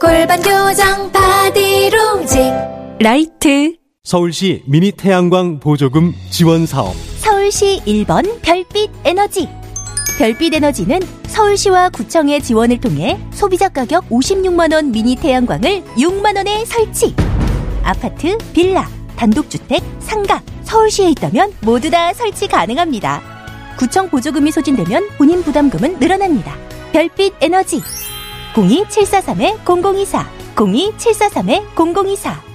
골반 교정 바디로직 라이트 서울시 미니 태양광 보조금 지원 사업 서울시 1번 별빛 에너지. 별빛 에너지는 서울시와 구청의 지원을 통해 소비자 가격 56만원 미니 태양광을 6만원에 설치. 아파트, 빌라, 단독주택, 상가, 서울시에 있다면 모두 다 설치 가능합니다. 구청 보조금이 소진되면 본인 부담금은 늘어납니다. 별빛 에너지. 02-743-0024, 02-743-0024.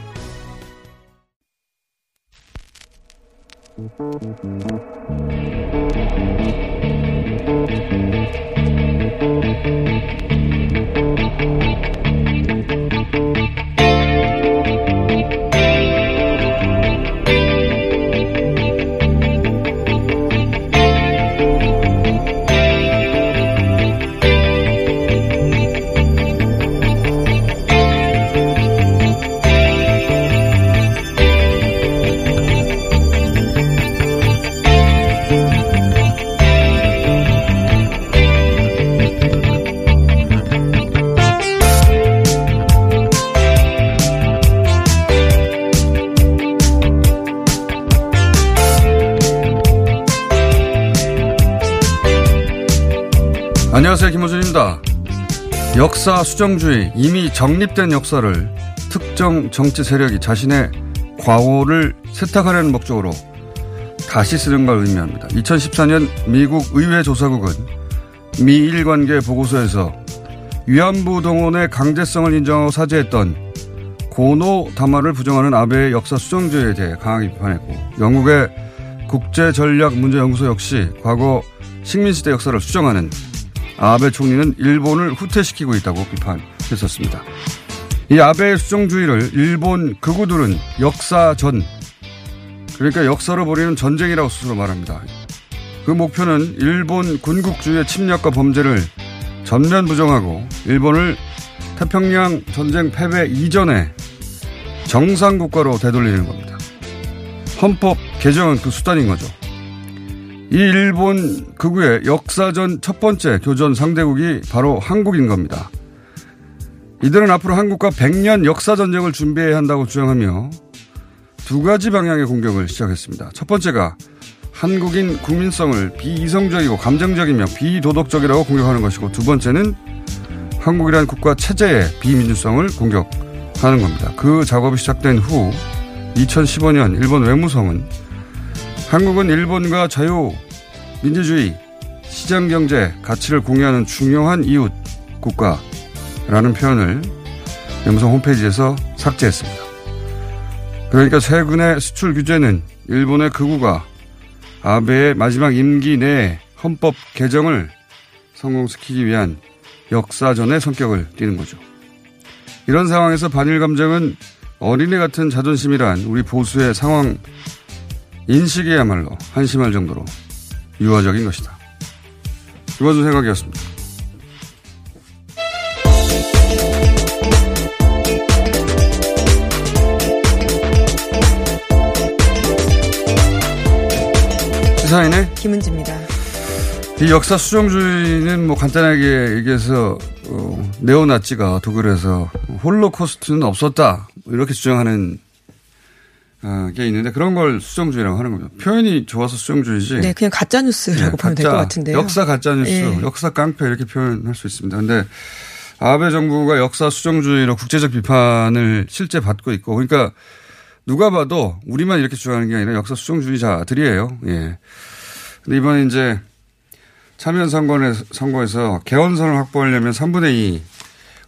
역사 수정주의, 이미 정립된 역사를 특정 정치 세력이 자신의 과오를 세탁하려는 목적으로 다시 쓰는 걸 의미합니다. 2014년 미국 의회 조사국은 미일 관계 보고서에서 위안부 동원의 강제성을 인정하고 사죄했던 고노 담화를 부정하는 아베의 역사 수정주의에 대해 강하게 비판했고 영국의 국제전략문제연구소 역시 과거 식민시대 역사를 수정하는 아베 총리는 일본을 후퇴시키고 있다고 비판했었습니다. 이 아베 수정주의를 일본 극우들은 역사전, 그러니까 역사로 벌이는 전쟁이라고 스스로 말합니다. 그 목표는 일본 군국주의의 침략과 범죄를 전면 부정하고 일본을 태평양 전쟁 패배 이전에 정상국가로 되돌리는 겁니다. 헌법 개정은 그 수단인 거죠. 이 일본 극우의 역사전 첫 번째 교전 상대국이 바로 한국인 겁니다. 이들은 앞으로 한국과 100년 역사 전쟁을 준비해야 한다고 주장하며 두 가지 방향의 공격을 시작했습니다. 첫 번째가 한국인 국민성을 비이성적이고 감정적이며 비도덕적이라고 공격하는 것이고 두 번째는 한국이라는 국가 체제의 비민주성을 공격하는 겁니다. 그 작업이 시작된 후 2015년 일본 외무성은 한국은 일본과 자유, 민주주의, 시장 경제 가치를 공유하는 중요한 이웃 국가라는 표현을 외무성 홈페이지에서 삭제했습니다. 그러니까 최근의 수출 규제는 일본의 극우가 아베의 마지막 임기 내 헌법 개정을 성공시키기 위한 역사전의 성격을 띠는 거죠. 이런 상황에서 반일 감정은 어린애 같은 자존심이란 우리 보수의 상황 인식이야말로 한심할 정도로 유화적인 것이다. 이번 생각이었습니다. 시사인의 김은지입니다. 이 역사 수정주의는 뭐 간단하게 얘기해서 어, 네오나치가 독일에서 홀로코스트는 없었다 이렇게 주장하는 어, 게 있는데 그런 걸 수정주의라고 하는 겁니다. 표현이 좋아서 수정주의지. 네, 그냥 가짜 뉴스라고 보면 될 것 같은데요. 역사 가짜 뉴스, 예. 역사 깡패 이렇게 표현할 수 있습니다. 근데 아베 정부가 역사 수정주의로 국제적 비판을 실제 받고 있고 그러니까 누가 봐도 우리만 이렇게 주장하는 게 아니라 역사 수정주의자들이에요. 예. 근데 이번에 이제 참여 선거에, 선거에서 개헌선을 확보하려면 3분의 2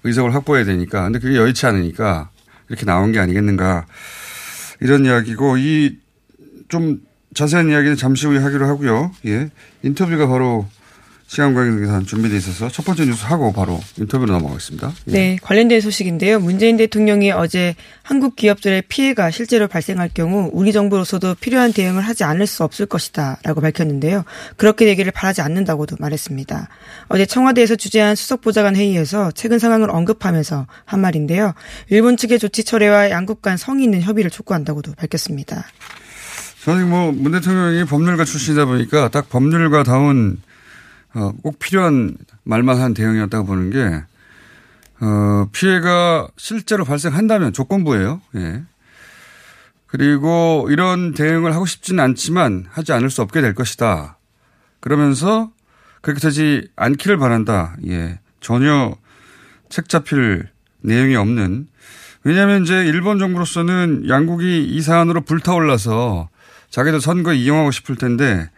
의석을 확보해야 되니까. 근데 그게 여의치 않으니까 이렇게 나온 게 아니겠는가. 이런 이야기고 이 좀 자세한 이야기는 잠시 후에 하기로 하고요. 예. 인터뷰가 바로 시간 관계상 준비되어 있어서 첫 번째 뉴스 하고 바로 인터뷰로 넘어가겠습니다. 예. 네, 관련된 소식인데요. 문재인 대통령이 어제 한국 기업들의 피해가 실제로 발생할 경우 우리 정부로서도 필요한 대응을 하지 않을 수 없을 것이다라고 밝혔는데요. 그렇게 되기를 바라지 않는다고도 말했습니다. 어제 청와대에서 주재한 수석보좌관 회의에서 최근 상황을 언급하면서 한 말인데요. 일본 측의 조치 철회와 양국 간 성의 있는 협의를 촉구한다고도 밝혔습니다. 저는 뭐 문 대통령이 법률가 출신이다 보니까 딱 법률가 다운 어, 꼭 필요한 말만 한 대응이었다고 보는 게, 어, 피해가 실제로 발생한다면 조건부예요. 예. 그리고 이런 대응을 하고 싶지는 않지만 하지 않을 수 없게 될 것이다. 그러면서 그렇게 되지 않기를 바란다. 예. 전혀 책 잡힐 내용이 없는. 왜냐하면 이제 일본 정부로서는 양국이 이 사안으로 불타올라서 자기들 선거에 이용하고 싶을 텐데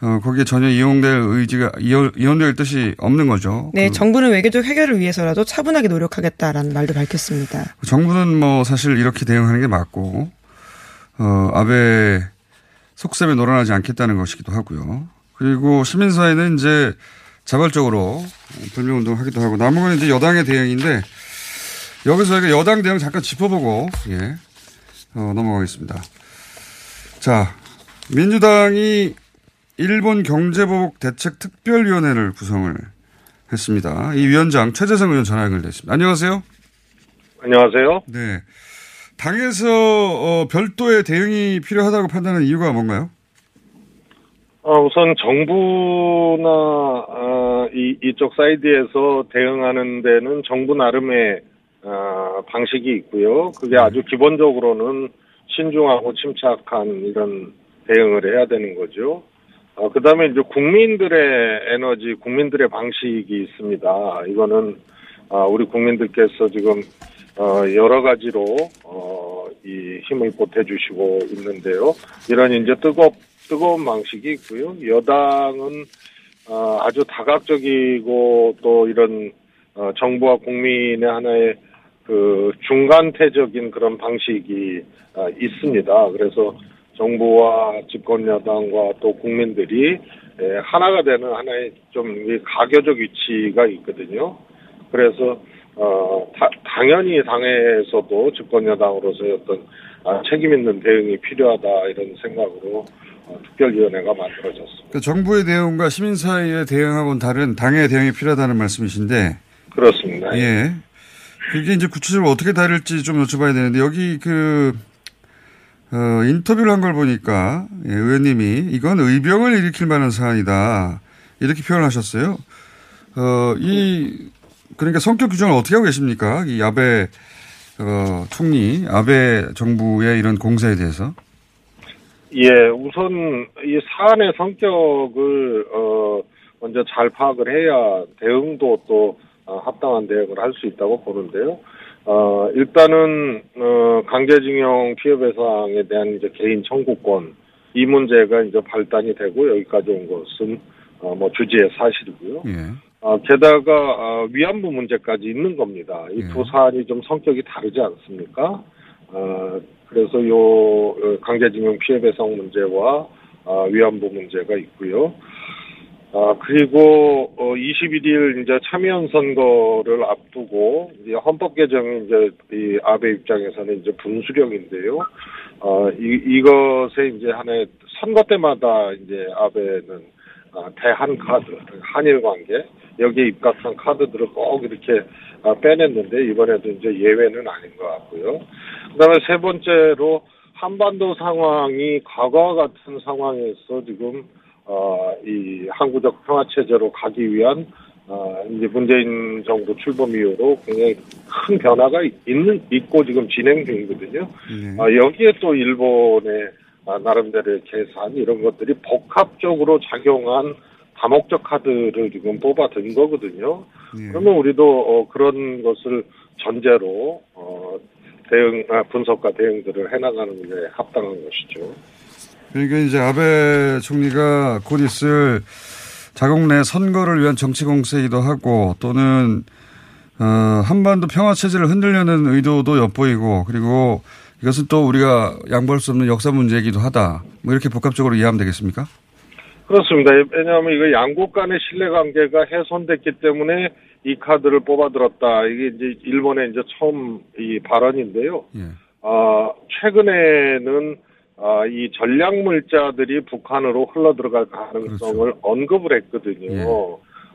어, 거기에 전혀 이용될 의지가, 이용될 뜻이 없는 거죠. 네, 그 정부는 외교적 해결을 위해서라도 차분하게 노력하겠다라는 말도 밝혔습니다. 정부는 뭐 사실 이렇게 대응하는 게 맞고, 어, 아베 속셈에 놀아나지 않겠다는 것이기도 하고요. 그리고 시민사회는 이제 자발적으로 불명운동 하기도 하고, 남은 건 이제 여당의 대응인데, 여기서 저희가 여당 대응 잠깐 짚어보고, 예, 어, 넘어가겠습니다. 자, 민주당이 일본 경제보복 대책 특별위원회를 구성을 했습니다. 이 위원장 최재성 의원 전화 연결됐습니다. 안녕하세요. 안녕하세요. 네. 당에서 어, 별도의 대응이 필요하다고 판단하는 이유가 뭔가요? 어, 우선 정부나 어, 이, 이쪽 사이드에서 대응하는 데는 정부 나름의 어, 방식이 있고요. 그게 아주 기본적으로는 신중하고 침착한 이런 대응을 해야 되는 거죠. 어, 그 다음에 이제 국민들의 에너지, 국민들의 방식이 있습니다. 이거는, 어, 우리 국민들께서 지금, 어, 여러 가지로, 어, 이 힘을 보태주시고 있는데요. 이런 이제 뜨겁, 뜨거운 방식이 있고요. 여당은, 어, 아주 다각적이고 또 이런, 어, 정부와 국민의 하나의 그 중간태적인 그런 방식이 어, 있습니다. 그래서 정부와 집권 여당과 또 국민들이 예, 하나가 되는 하나의 좀 가교적 위치가 있거든요. 그래서 어 다, 당연히 당에서도 집권 여당으로서의 어떤 아, 책임 있는 대응이 필요하다 이런 생각으로 어, 특별위원회가 만들어졌습니다. 그 정부의 대응과 시민 사회의 대응하고는 다른 당의 대응이 필요하다는 말씀이신데 그렇습니다. 예. 그게 이제 구체적으로 어떻게 다를지 좀 여쭤봐야 되는데 여기 그 어, 인터뷰를 한 걸 보니까 예, 의원님이 이건 의병을 일으킬 만한 사안이다 이렇게 표현하셨어요. 어, 이 그러니까 성격 규정을 어떻게 하고 계십니까? 이 아베 어, 총리, 아베 정부의 이런 공세에 대해서. 예, 우선 이 사안의 성격을 어, 먼저 잘 파악을 해야 대응도 또 어, 합당한 대응을 할 수 있다고 보는데요. 어, 일단은, 어, 강제징용 피해 배상에 대한 이제 개인 청구권, 이 문제가 이제 발단이 되고 여기까지 온 것은, 어, 뭐 주지의 사실이고요. 예. 어, 게다가, 어, 위안부 문제까지 있는 겁니다. 이두 예. 사안이 좀 성격이 다르지 않습니까? 어, 그래서 요, 어, 강제징용 피해 배상 문제와, 어, 위안부 문제가 있고요. 아, 그리고, 어, 21일 이제 참여연 선거를 앞두고, 이제 헌법 개정이 이제 이 아베 입장에서는 이제 분수령인데요. 어, 이, 이것에 이제 하나의 선거 때마다 이제 아베는 아, 대한 카드, 한일 관계, 여기에 입각한 카드들을 꼭 이렇게 아, 빼냈는데, 이번에도 이제 예외는 아닌 것 같고요. 그 다음에 세 번째로, 한반도 상황이 과거와 같은 상황에서 지금 어, 이 항구적 평화 체제로 가기 위한 어, 이제 문재인 정부 출범 이후로 굉장히 큰 변화가 있는 있고 지금 진행 중이거든요. 네. 어, 여기에 또 일본의 아, 나름대로의 계산 이런 것들이 복합적으로 작용한 다목적 카드를 지금 뽑아든 거거든요. 예. 그러면 우리도 어, 그런 것을 전제로 어, 대응 아, 분석과 대응들을 해나가는 게 합당한 것이죠. 그러니까 이제 아베 총리가 곧 있을 자국 내 선거를 위한 정치 공세이기도 하고 또는 어, 한반도 평화 체제를 흔들려는 의도도 엿보이고 그리고 이것은 또 우리가 양보할 수 없는 역사 문제이기도 하다. 뭐 이렇게 복합적으로 이해하면 되겠습니까? 그렇습니다. 왜냐하면 이거 양국 간의 신뢰 관계가 훼손됐기 때문에 이 카드를 뽑아들었다. 이게 이제 일본의 이제 처음 이 발언인데요. 예. 아, 최근에는 아, 이 전략 물자들이 북한으로 흘러 들어갈 가능성을 언급을 했거든요. 예.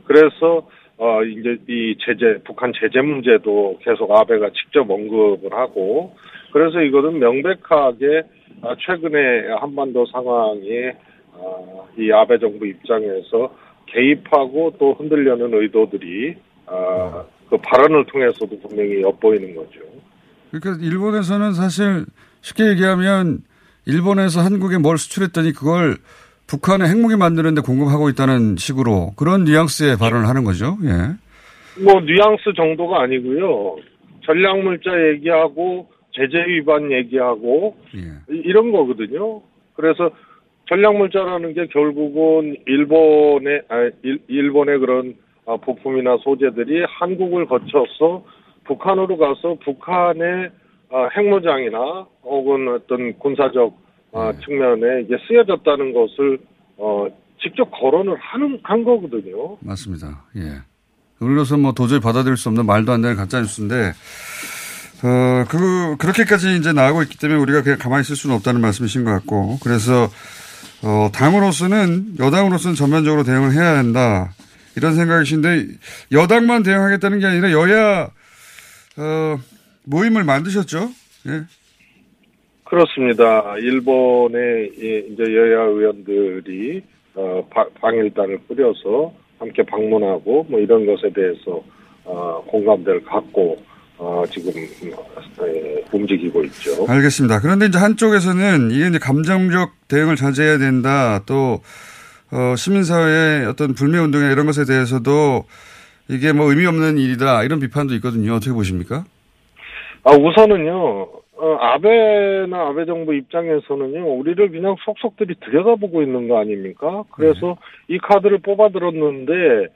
그래서 어 이제 이 제재 북한 제재 문제도 계속 아베가 직접 언급을 하고 그래서 이거는 명백하게 아, 최근에 한반도 상황에 아, 이 아베 정부 입장에서 개입하고 또 흔들려는 의도들이 아, 그 발언을 통해서도 분명히 엿보이는 거죠. 그러니까 일본에서는 사실 쉽게 얘기하면 일본에서 한국에 뭘 수출했더니 그걸 북한에 핵무기 만드는데 공급하고 있다는 식으로 그런 뉘앙스의 발언을 하는 거죠. 예. 뭐 뉘앙스 정도가 아니고요. 전략 물자 얘기하고 제재 위반 얘기하고 예. 이- 이런 거거든요. 그래서 전략 물자라는 게 결국은 일본의 아, 일, 일본의 그런 아, 부품이나 소재들이 한국을 거쳐서 북한으로 가서 북한의 아, 핵무장이나 혹은 어떤 군사적 아, 측면에 이게 쓰여졌다는 것을 어, 직접 거론을 하는 한 거거든요. 맞습니다. 예. 우리로서 뭐 도저히 받아들일 수 없는 말도 안 되는 가짜 뉴스인데, 어, 그, 그렇게까지 이제 나오고 있기 때문에 우리가 그냥 가만히 있을 수는 없다는 말씀이신 것 같고, 그래서, 어, 당으로서는, 여당으로서는 전면적으로 대응을 해야 한다. 이런 생각이신데, 여당만 대응하겠다는 게 아니라 여야, 어, 모임을 만드셨죠? 예. 그렇습니다. 일본의 이- 이제 여야 의원들이 어, 바- 방일단을 꾸려서 함께 방문하고 뭐 이런 것에 대해서 어, 공감대를 갖고 어, 지금 에, 움직이고 있죠. 알겠습니다. 그런데 이제 한쪽에서는 이게 이제 감정적 대응을 자제해야 된다. 또, 어, 시민사회의 어떤 불매운동이나 이런 것에 대해서도 이게 뭐 의미 없는 일이다. 이런 비판도 있거든요. 어떻게 보십니까? 아 우선은요. 어, 아베나 아베 정부 입장에서는요, 우리를 그냥 속속들이 들여다보고 있는 거 아닙니까? 그래서 이 카드를 뽑아들었는데,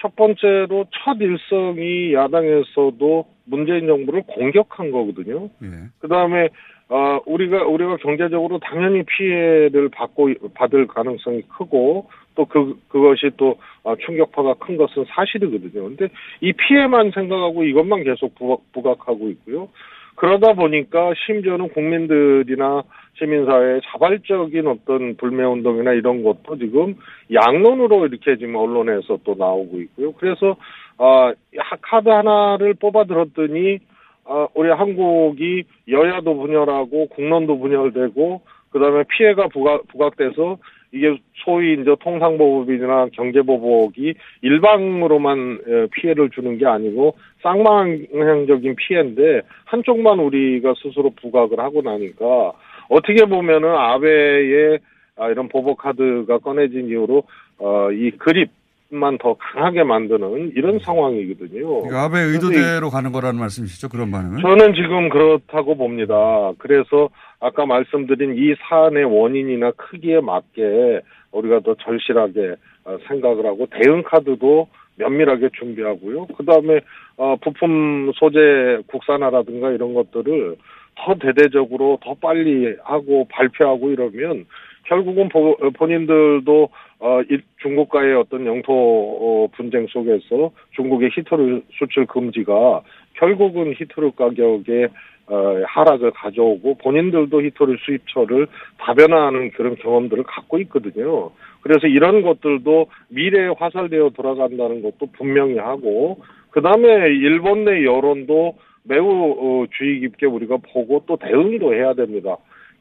첫 번째로 첫 일성이 야당에서도 문재인 정부를 공격한 거거든요. 예. 그 다음에, 어, 우리가, 우리가 경제적으로 당연히 피해를 받고, 받을 가능성이 크고, 또 그, 그것이 또, 아, 충격파가 큰 것은 사실이거든요. 근데 이 피해만 생각하고 이것만 계속 부각, 부각 하고 있고요. 그러다 보니까 심지어는 국민들이나 시민사회의 자발적인 어떤 불매운동이나 이런 것도 지금 양론으로 이렇게 지금 언론에서 또 나오고 있고요. 그래서, 아, 하- 카드 하나를 뽑아 들었더니, 아, 우리 한국이 여야도 분열하고 국론도 분열되고, 그 다음에 피해가 부각, 부각돼서 이게 소위 이제 통상보복이나 경제보복이 일방으로만 에, 피해를 주는 게 아니고 쌍방향적인 피해인데 한쪽만 우리가 스스로 부각을 하고 나니까 어떻게 보면은 아베의 아, 이런 보복 카드가 꺼내진 이후로 어, 이 그립 만 더 강하게 만드는 이런 상황이거든요. 그러니까 아베 의도대로 가는 거라는 말씀이시죠? 그런 반응은? 저는 지금 그렇다고 봅니다. 그래서 아까 말씀드린 이 사안의 원인이나 크기에 맞게 우리가 더 절실하게 어, 생각을 하고 대응 카드도 면밀하게 준비하고요. 그 다음에 어, 부품 소재 국산화라든가 이런 것들을 더 대대적으로 더 빨리 하고 발표하고 이러면 결국은 보- 어, 본인들도 어, 이- 중국과의 어떤 영토 어, 분쟁 속에서 중국의 히터류 수출 금지가 결국은 히터류 가격에 어, 하락을 가져오고 본인들도 히터류 수입처를 다변화하는 그런 경험들을 갖고 있거든요. 그래서 이런 것들도 미래에 화살되어 돌아간다는 것도 분명히 하고 그 다음에 일본 내 여론도 매우 어, 주의 깊게 우리가 보고 또 대응도 해야 됩니다.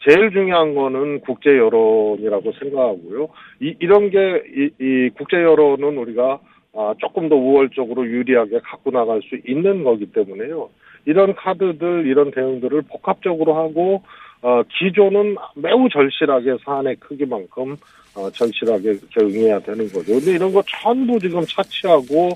제일 중요한 거는 국제 여론이라고 생각하고요. 이, 이런 게, 이, 이 국제 여론은 우리가 아, 조금 더 우월적으로 유리하게 갖고 나갈 수 있는 거기 때문에요. 이런 카드들, 이런 대응들을 복합적으로 하고, 어, 기조는 매우 절실하게 사안의 크기만큼, 어, 절실하게 응해야 되는 거죠. 근데 이런 거 전부 지금 차치하고,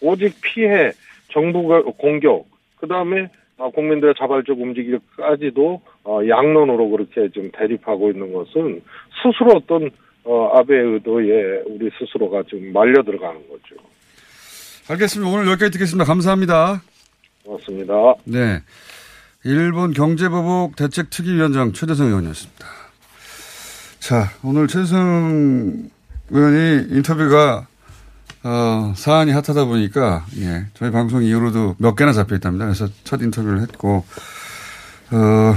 오직 피해, 정부가 공격, 그 다음에 어, 국민들의 자발적 움직임까지도 어, 양론으로 그렇게 좀 대립하고 있는 것은 스스로 어떤 어, 아베의 의도에 우리 스스로가 지금 말려 들어가는 거죠. 알겠습니다. 오늘 여기까지 듣겠습니다. 감사합니다. 고맙습니다. 네. 일본 경제보복 대책특위위원장 최대성 의원이었습니다. 자, 오늘 최대성 의원이 인터뷰가 어, 사안이 핫하다 보니까 예, 저희 방송 이후로도 몇 개나 잡혀 있답니다. 그래서 첫 인터뷰를 했고 어,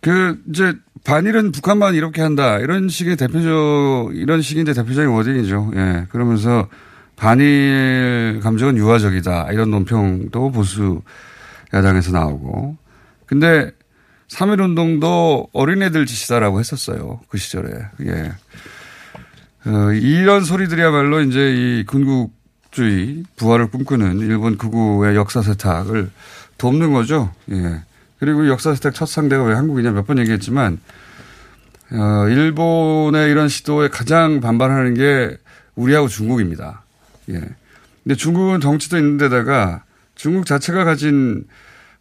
그 이제 반일은 북한만 이렇게 한다 이런 식의 대표적 이런 식인데 대표적인 워딩이죠. 예, 그러면서 반일 감정은 유화적이다 이런 논평도 보수 야당에서 나오고 근데 3.1 운동도 어린애들 짓이다라고 했었어요. 그 시절에. 예. 어, 이런 소리들이야말로 이제 이 군국주의 부활을 꿈꾸는 일본 극우의 역사 세탁을 돕는 거죠. 예. 그리고 역사 세탁 첫 상대가 왜 한국이냐 몇 번 얘기했지만, 어, 일본의 이런 시도에 가장 반발하는 게 우리하고 중국입니다. 예. 근데 중국은 덩치도 있는 데다가 중국 자체가 가진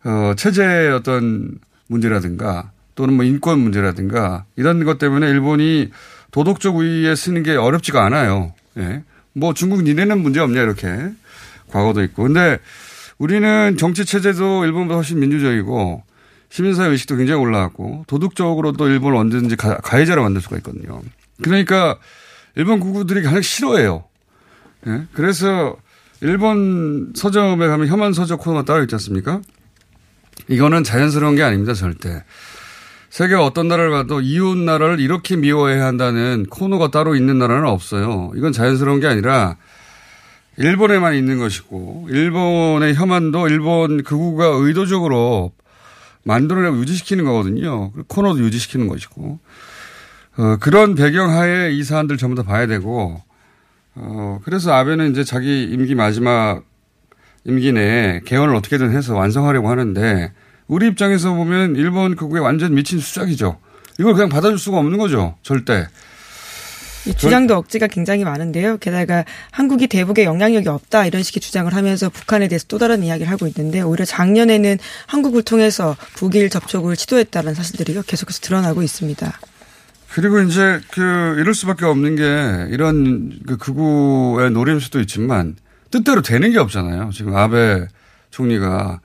어, 체제의 어떤 문제라든가 또는 뭐 인권 문제라든가 이런 것 때문에 일본이 도덕적 우위에 쓰는 게 어렵지가 않아요. 예. 뭐 중국 니네는 문제 없냐 이렇게 과거도 있고. 근데 우리는 정치 체제도 일본보다 훨씬 민주적이고 시민사회 의식도 굉장히 올라왔고 도덕적으로도 일본을 언제든지 가, 가해자로 만들 수가 있거든요. 그러니까 일본 구구들이 가장 싫어해요. 예? 그래서 일본 서점에 가면 혐한 서적 코너가 따로 있지 않습니까? 이거는 자연스러운 게 아닙니다, 절대. 세계 어떤 나라를 봐도 이웃 나라를 이렇게 미워해야 한다는 코너가 따로 있는 나라는 없어요. 이건 자연스러운 게 아니라 일본에만 있는 것이고 일본의 혐한도 일본 극우가 의도적으로 만들어내고 유지시키는 거거든요. 코너도 유지시키는 것이고 어, 그런 배경 하에 이 사안들 전부 다 봐야 되고 어, 그래서 아베는 이제 자기 임기 마지막 임기 내에 개헌을 어떻게든 해서 완성하려고 하는데 우리 입장에서 보면 일본 극우에 완전 미친 수작이죠. 이걸 그냥 받아줄 수가 없는 거죠. 절대. 이 주장도 억지가 굉장히 많은데요. 게다가 한국이 대북에 영향력이 없다 이런 식의 주장을 하면서 북한에 대해서 또 다른 이야기를 하고 있는데 오히려 작년에는 한국을 통해서 북일 접촉을 시도했다는 사실들이 계속해서 드러나고 있습니다. 그리고 이제 그 이럴 수밖에 없는 게 이런 그 극우의 노림수도 있지만 뜻대로 되는 게 없잖아요. 지금 아베 총리가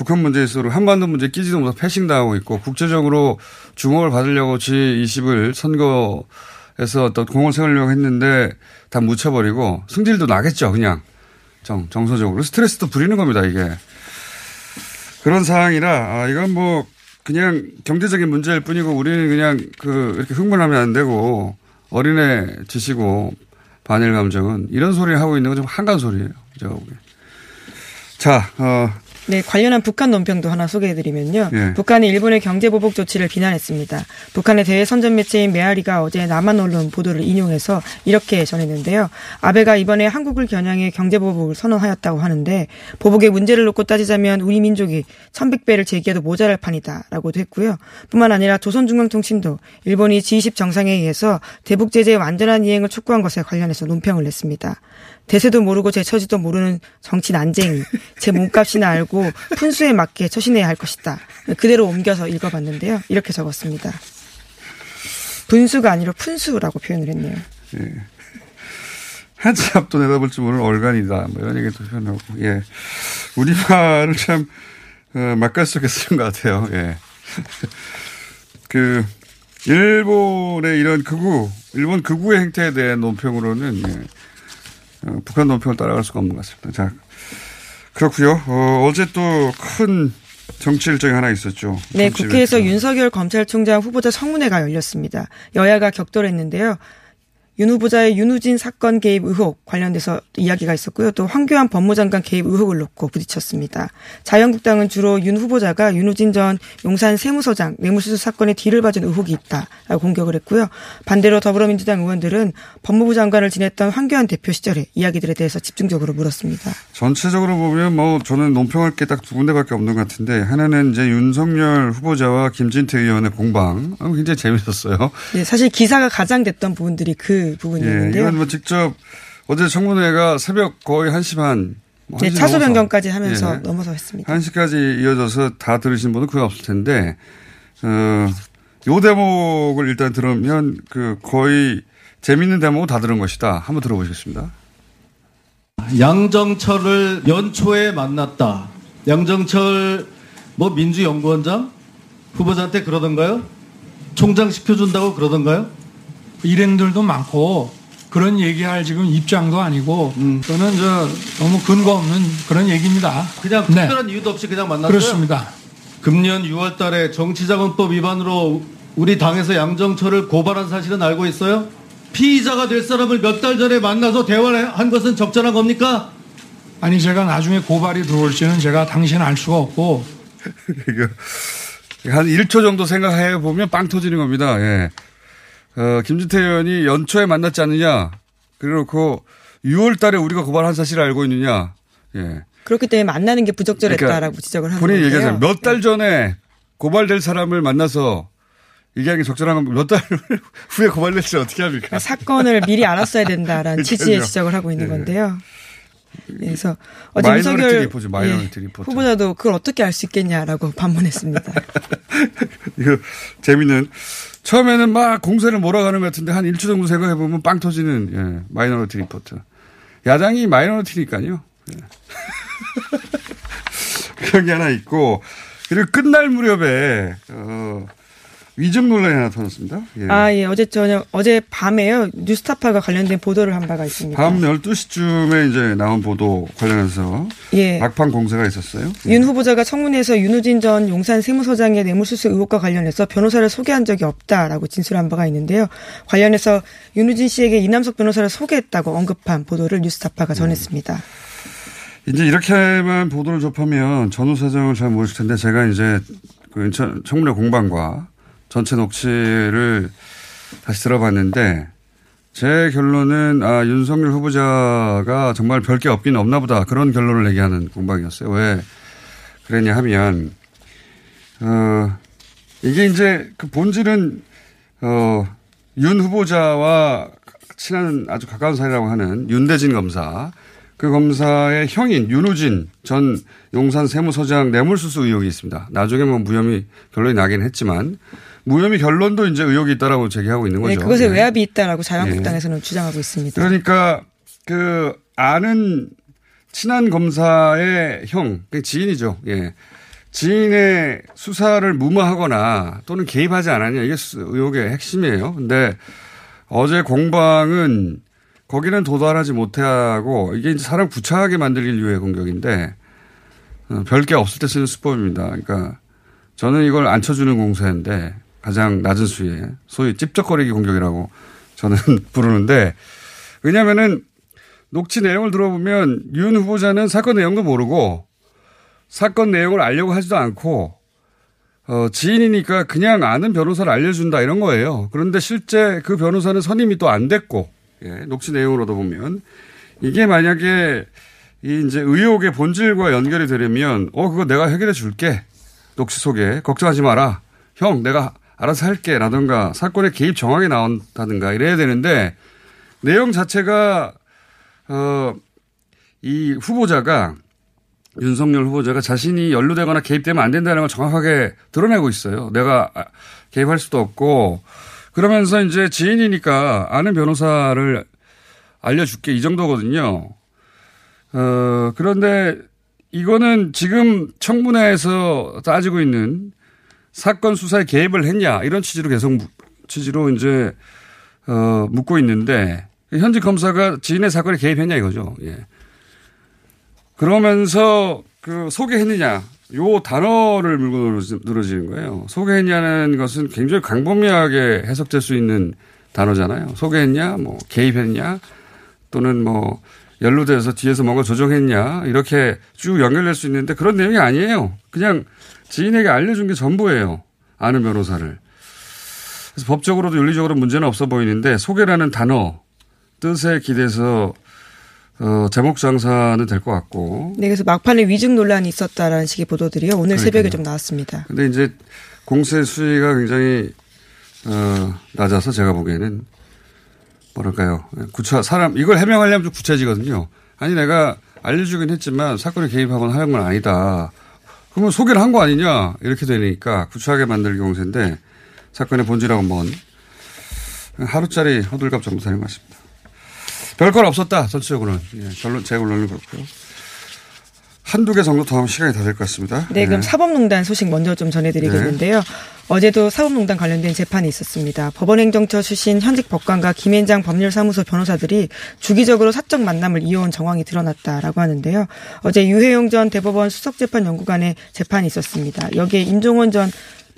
북한 문제에 있어 한반도 문제 끼지도 못하고 패싱당하고 있고 국제적으로 주목을 받으려고 G20을 선거에서 어떤 공을 세우려고 했는데 다 묻혀버리고 승질도 나겠죠. 그냥 정, 정서적으로. 스트레스도 부리는 겁니다. 이게. 그런 상황이라 아, 이건 뭐 그냥 경제적인 문제일 뿐이고 우리는 그냥 그 이렇게 흥분하면 안 되고 어린애 지시고 반일 감정은 이런 소리를 하고 있는 건 좀 한간 소리예요. 제가 보기에. 자, 어, 네, 관련한 북한 논평도 하나 소개해드리면요. 예. 북한이 일본의 경제보복 조치를 비난했습니다. 북한의 대외 선전 매체인 메아리가 어제 남한 언론 보도를 인용해서 이렇게 전했는데요. 아베가 이번에 한국을 겨냥해 경제보복을 선언하였다고 하는데 보복의 문제를 놓고 따지자면 우리 민족이 1100배를 제기해도 모자랄 판이다라고도 했고요. 뿐만 아니라 조선중앙통신도 일본이 G20 정상회의에서 대북 제재의 완전한 이행을 촉구한 것에 관련해서 논평을 냈습니다. 대세도 모르고 제 처지도 모르는 정치 난쟁이. 제 몸값이나 알고 푼수에 맞게 처신해야 할 것이다. 그대로 옮겨서 읽어봤는데요. 이렇게 적었습니다. 분수가 아니라 푼수라고 표현을 했네요. 예. 한치 앞도 내다볼 줄 모르는 얼간이다. 뭐 이런 얘기도 표현하고, 예. 우리말을 참, 어, 맛깔스럽게 쓰는 것 같아요. 예. 그, 일본의 이런 극우, 일본 극우의 행태에 대한 논평으로는, 예. 어, 북한 논평을 따라갈 수가 없는 것 같습니다. 자, 그렇고요. 어, 어제 또 큰 정치 일정이 하나 있었죠. 네, 국회에서. 윤석열 검찰총장 후보자 청문회가 열렸습니다. 여야가 격돌했는데요. 윤 후보자의 윤우진 사건 개입 의혹 관련돼서 이야기가 있었고요. 또 황교안 법무장관 개입 의혹을 놓고 부딪혔습니다. 자유한국당은 주로 윤 후보자가 윤우진 전 용산 세무서장 뇌물수수 사건에 뒤를 봐준 의혹이 있다라고 공격을 했고요. 반대로 더불어민주당 의원들은 법무부 장관을 지냈던 황교안 대표 시절의 이야기들에 대해서 집중적으로 물었습니다. 전체적으로 보면 뭐 저는 논평할 게 딱 두 군데밖에 없는 것 같은데 하나는 이제 윤석열 후보자와 김진태 의원의 공방 아, 굉장히 재밌었어요. 네, 사실 기사가 가장 됐던 부분들이 그 예, 부분이었는데요. 이건 뭐 직접 어제 청문회가 새벽 거의 1시 반. 뭐 네, 1시 차수 넘어서. 변경까지 하면서 예. 넘어서 했습니다. 1시까지 이어져서 다 들으신 분은 거의 없을 텐데, 어, 요 대목을 일단 들으면 그 거의 재밌는 대목은 다 들은 것이다. 한번 들어보시겠습니다. 양정철을 연초에 만났다. 양정철 뭐 민주연구원장 후보자한테 그러던가요? 총장 시켜준다고 그러던가요? 일행들도 많고 그런 얘기할 지금 입장도 아니고 저는 저 너무 근거 없는 그런 얘기입니다. 그냥 네. 특별한 이유도 없이 그냥 만났어요. 그렇습니다. 금년 6월달에 정치자금법 위반으로 우리 당에서 양정철을 고발한 사실은 알고 있어요? 피의자가 될 사람을 몇 달 전에 만나서 대화를 한 것은 적절한 겁니까? 아니 제가 나중에 고발이 들어올지는 제가 당신 알 수가 없고 한 1초 정도 생각해 보면 빵 터지는 겁니다. 예. 어, 김진태 의원이 연초에 만났지 않느냐. 그래놓고 6월 달에 우리가 고발한 사실을 알고 있느냐. 예. 그렇기 때문에 만나는 게 부적절했다라고 지적을 하는 본인이 건데요. 얘기하잖아요. 몇달 전에 고발될 사람을 만나서 얘기하는 게 적절한 건 몇 달 후에 고발될지 어떻게 합니까? 사건을 미리 알았어야 된다라는 취지의 그러니까요. 지적을 하고 있는 예. 건데요. 그래서 어제 윤석열 리포트, 예. 후보자도 그걸 어떻게 알 수 있겠냐라고 반문했습니다. 이거 재밌는. 처음에는 막 공세를 몰아가는 것 같은데 한 1초 정도 생각해 보면 빵 터지는 예, 마이너리티 리포트. 야당이 minority니까요. 예. 그런 게 하나 있고 그리고 끝날 무렵에 어, 위증 논란이 하나 터졌습니다. 예. 아, 예. 어제 저녁, 어제 밤에요. 뉴스타파가 관련된 보도를 한 바가 있습니다. 밤 12시쯤에 이제 나온 보도 관련해서 예. 막판 공세가 있었어요. 윤 후보자가 청문회에서 윤우진 전 용산 세무서장의 뇌물수수 의혹과 관련해서 변호사를 소개한 적이 없다라고 진술한 바가 있는데요. 관련해서 윤우진 씨에게 이남석 변호사를 소개했다고 언급한 보도를 뉴스타파가 전했습니다. 이제 이렇게만 보도를 접하면 전후 사정을 잘 모르실 텐데 제가 이제 그 청문회 공방과 전체 녹취를 다시 들어봤는데 제 결론은 아 윤석열 후보자가 정말 별게 없긴 없나 보다 그런 결론을 내게 하는 공방이었어요. 왜 그랬냐 하면 어 이게 이제 그 본질은 어 윤 후보자와 친한 아주 가까운 사이라고 하는 윤대진 검사 그 검사의 형인 윤우진 전 용산 세무서장 뇌물수수 의혹이 있습니다. 나중에 뭐 무혐의 결론이 나긴 했지만 무혐의 결론도 이제 의혹이 있다라고 제기하고 있는 네, 거죠. 그것에 네. 외압이 있다라고 자유한국당에서는 주장하고 있습니다. 그러니까 그 아는 친한 검사의 형, 그 지인이죠. 예. 지인의 수사를 무마하거나 또는 개입하지 않았냐 이게 수- 의혹의 핵심이에요. 근데 어제 공방은 거기는 도달하지 못하고 이게 이제 사람 구차하게 만들기 위해 공격인데 어, 별게 없을 때 쓰는 수법입니다. 그러니까 저는 이걸 안 쳐주는 공세인데 가장 낮은 수위에 소위 찝쩍거리기 공격이라고 저는 부르는데 왜냐면은 녹취 내용을 들어보면 윤 후보자는 사건 내용도 모르고 사건 내용을 알려고 하지도 않고 어, 지인이니까 그냥 아는 변호사를 알려준다 이런 거예요. 그런데 실제 그 변호사는 선임이 또 안 됐고 예, 녹취 내용으로도 보면 이게 만약에 이 이제 의혹의 본질과 연결이 되려면 어 그거 내가 해결해 줄게 녹취 속에 걱정하지 마라 형 내가 알아서 할게 라든가 사건의 개입 정황이 나온다든가 이래야 되는데 내용 자체가 어 이 후보자가 윤석열 후보자가 자신이 연루되거나 개입되면 안 된다는 걸 정확하게 드러내고 있어요. 내가 아, 개입할 수도 없고 그러면서 이제 지인이니까 아는 변호사를 알려줄게 이 정도거든요. 어, 그런데 이거는 지금 청문회에서 따지고 있는 사건 수사에 개입을 했냐 이런 취지로 계속 무- 취지로 이제 어, 묻고 있는데 현직 검사가 지인의 사건에 개입했냐 이거죠. 예. 그러면서 그 소개했느냐 요 단어를 물고 늘어지- 늘어지는 거예요. 소개했냐는 것은 굉장히 광범위하게 해석될 수 있는 단어잖아요. 소개했냐, 뭐 개입했냐, 또는 뭐 연루돼서 뒤에서 뭔가 조정했냐 이렇게 쭉 연결될 수 있는데 그런 내용이 아니에요. 그냥 지인에게 알려준 게 전부예요. 아는 변호사를. 그래서 법적으로도 윤리적으로 문제는 없어 보이는데 소개라는 단어 뜻에 기대서 어, 제목 장사는 될 것 같고. 네, 그래서 막판에 위증 논란이 있었다라는 식의 보도들이요. 오늘 그러니까요. 새벽에 좀 나왔습니다. 근데 이제 공세 수위가 굉장히 어, 낮아서 제가 보기에는 뭐랄까요. 구차, 사람, 이걸 해명하려면 좀 구체지거든요. 아니, 내가 알려주긴 했지만 사건에 개입하거나 하는 건 아니다. 그러면 소개를 한 거 아니냐. 이렇게 되니까 구차하게 만들기 공세인데 사건의 본질하고 먼 하루짜리 호들갑 정도 되는 것 같습니다. 별건 없었다. 전체적으로는. 예, 결론, 제 결론은 그렇고요. 한두 개 정도 더 하면 시간이 다 될 것 같습니다. 네, 그럼 예. 사법농단 소식 먼저 좀 전해드리겠는데요. 어제도 사법농단 관련된 재판이 있었습니다. 법원행정처 출신 현직 법관과 김앤장 법률사무소 변호사들이 주기적으로 사적 만남을 이어온 정황이 드러났다라고 하는데요. 어제 유해용 전 대법원 수석재판연구관의 재판이 있었습니다. 여기에 임종원 전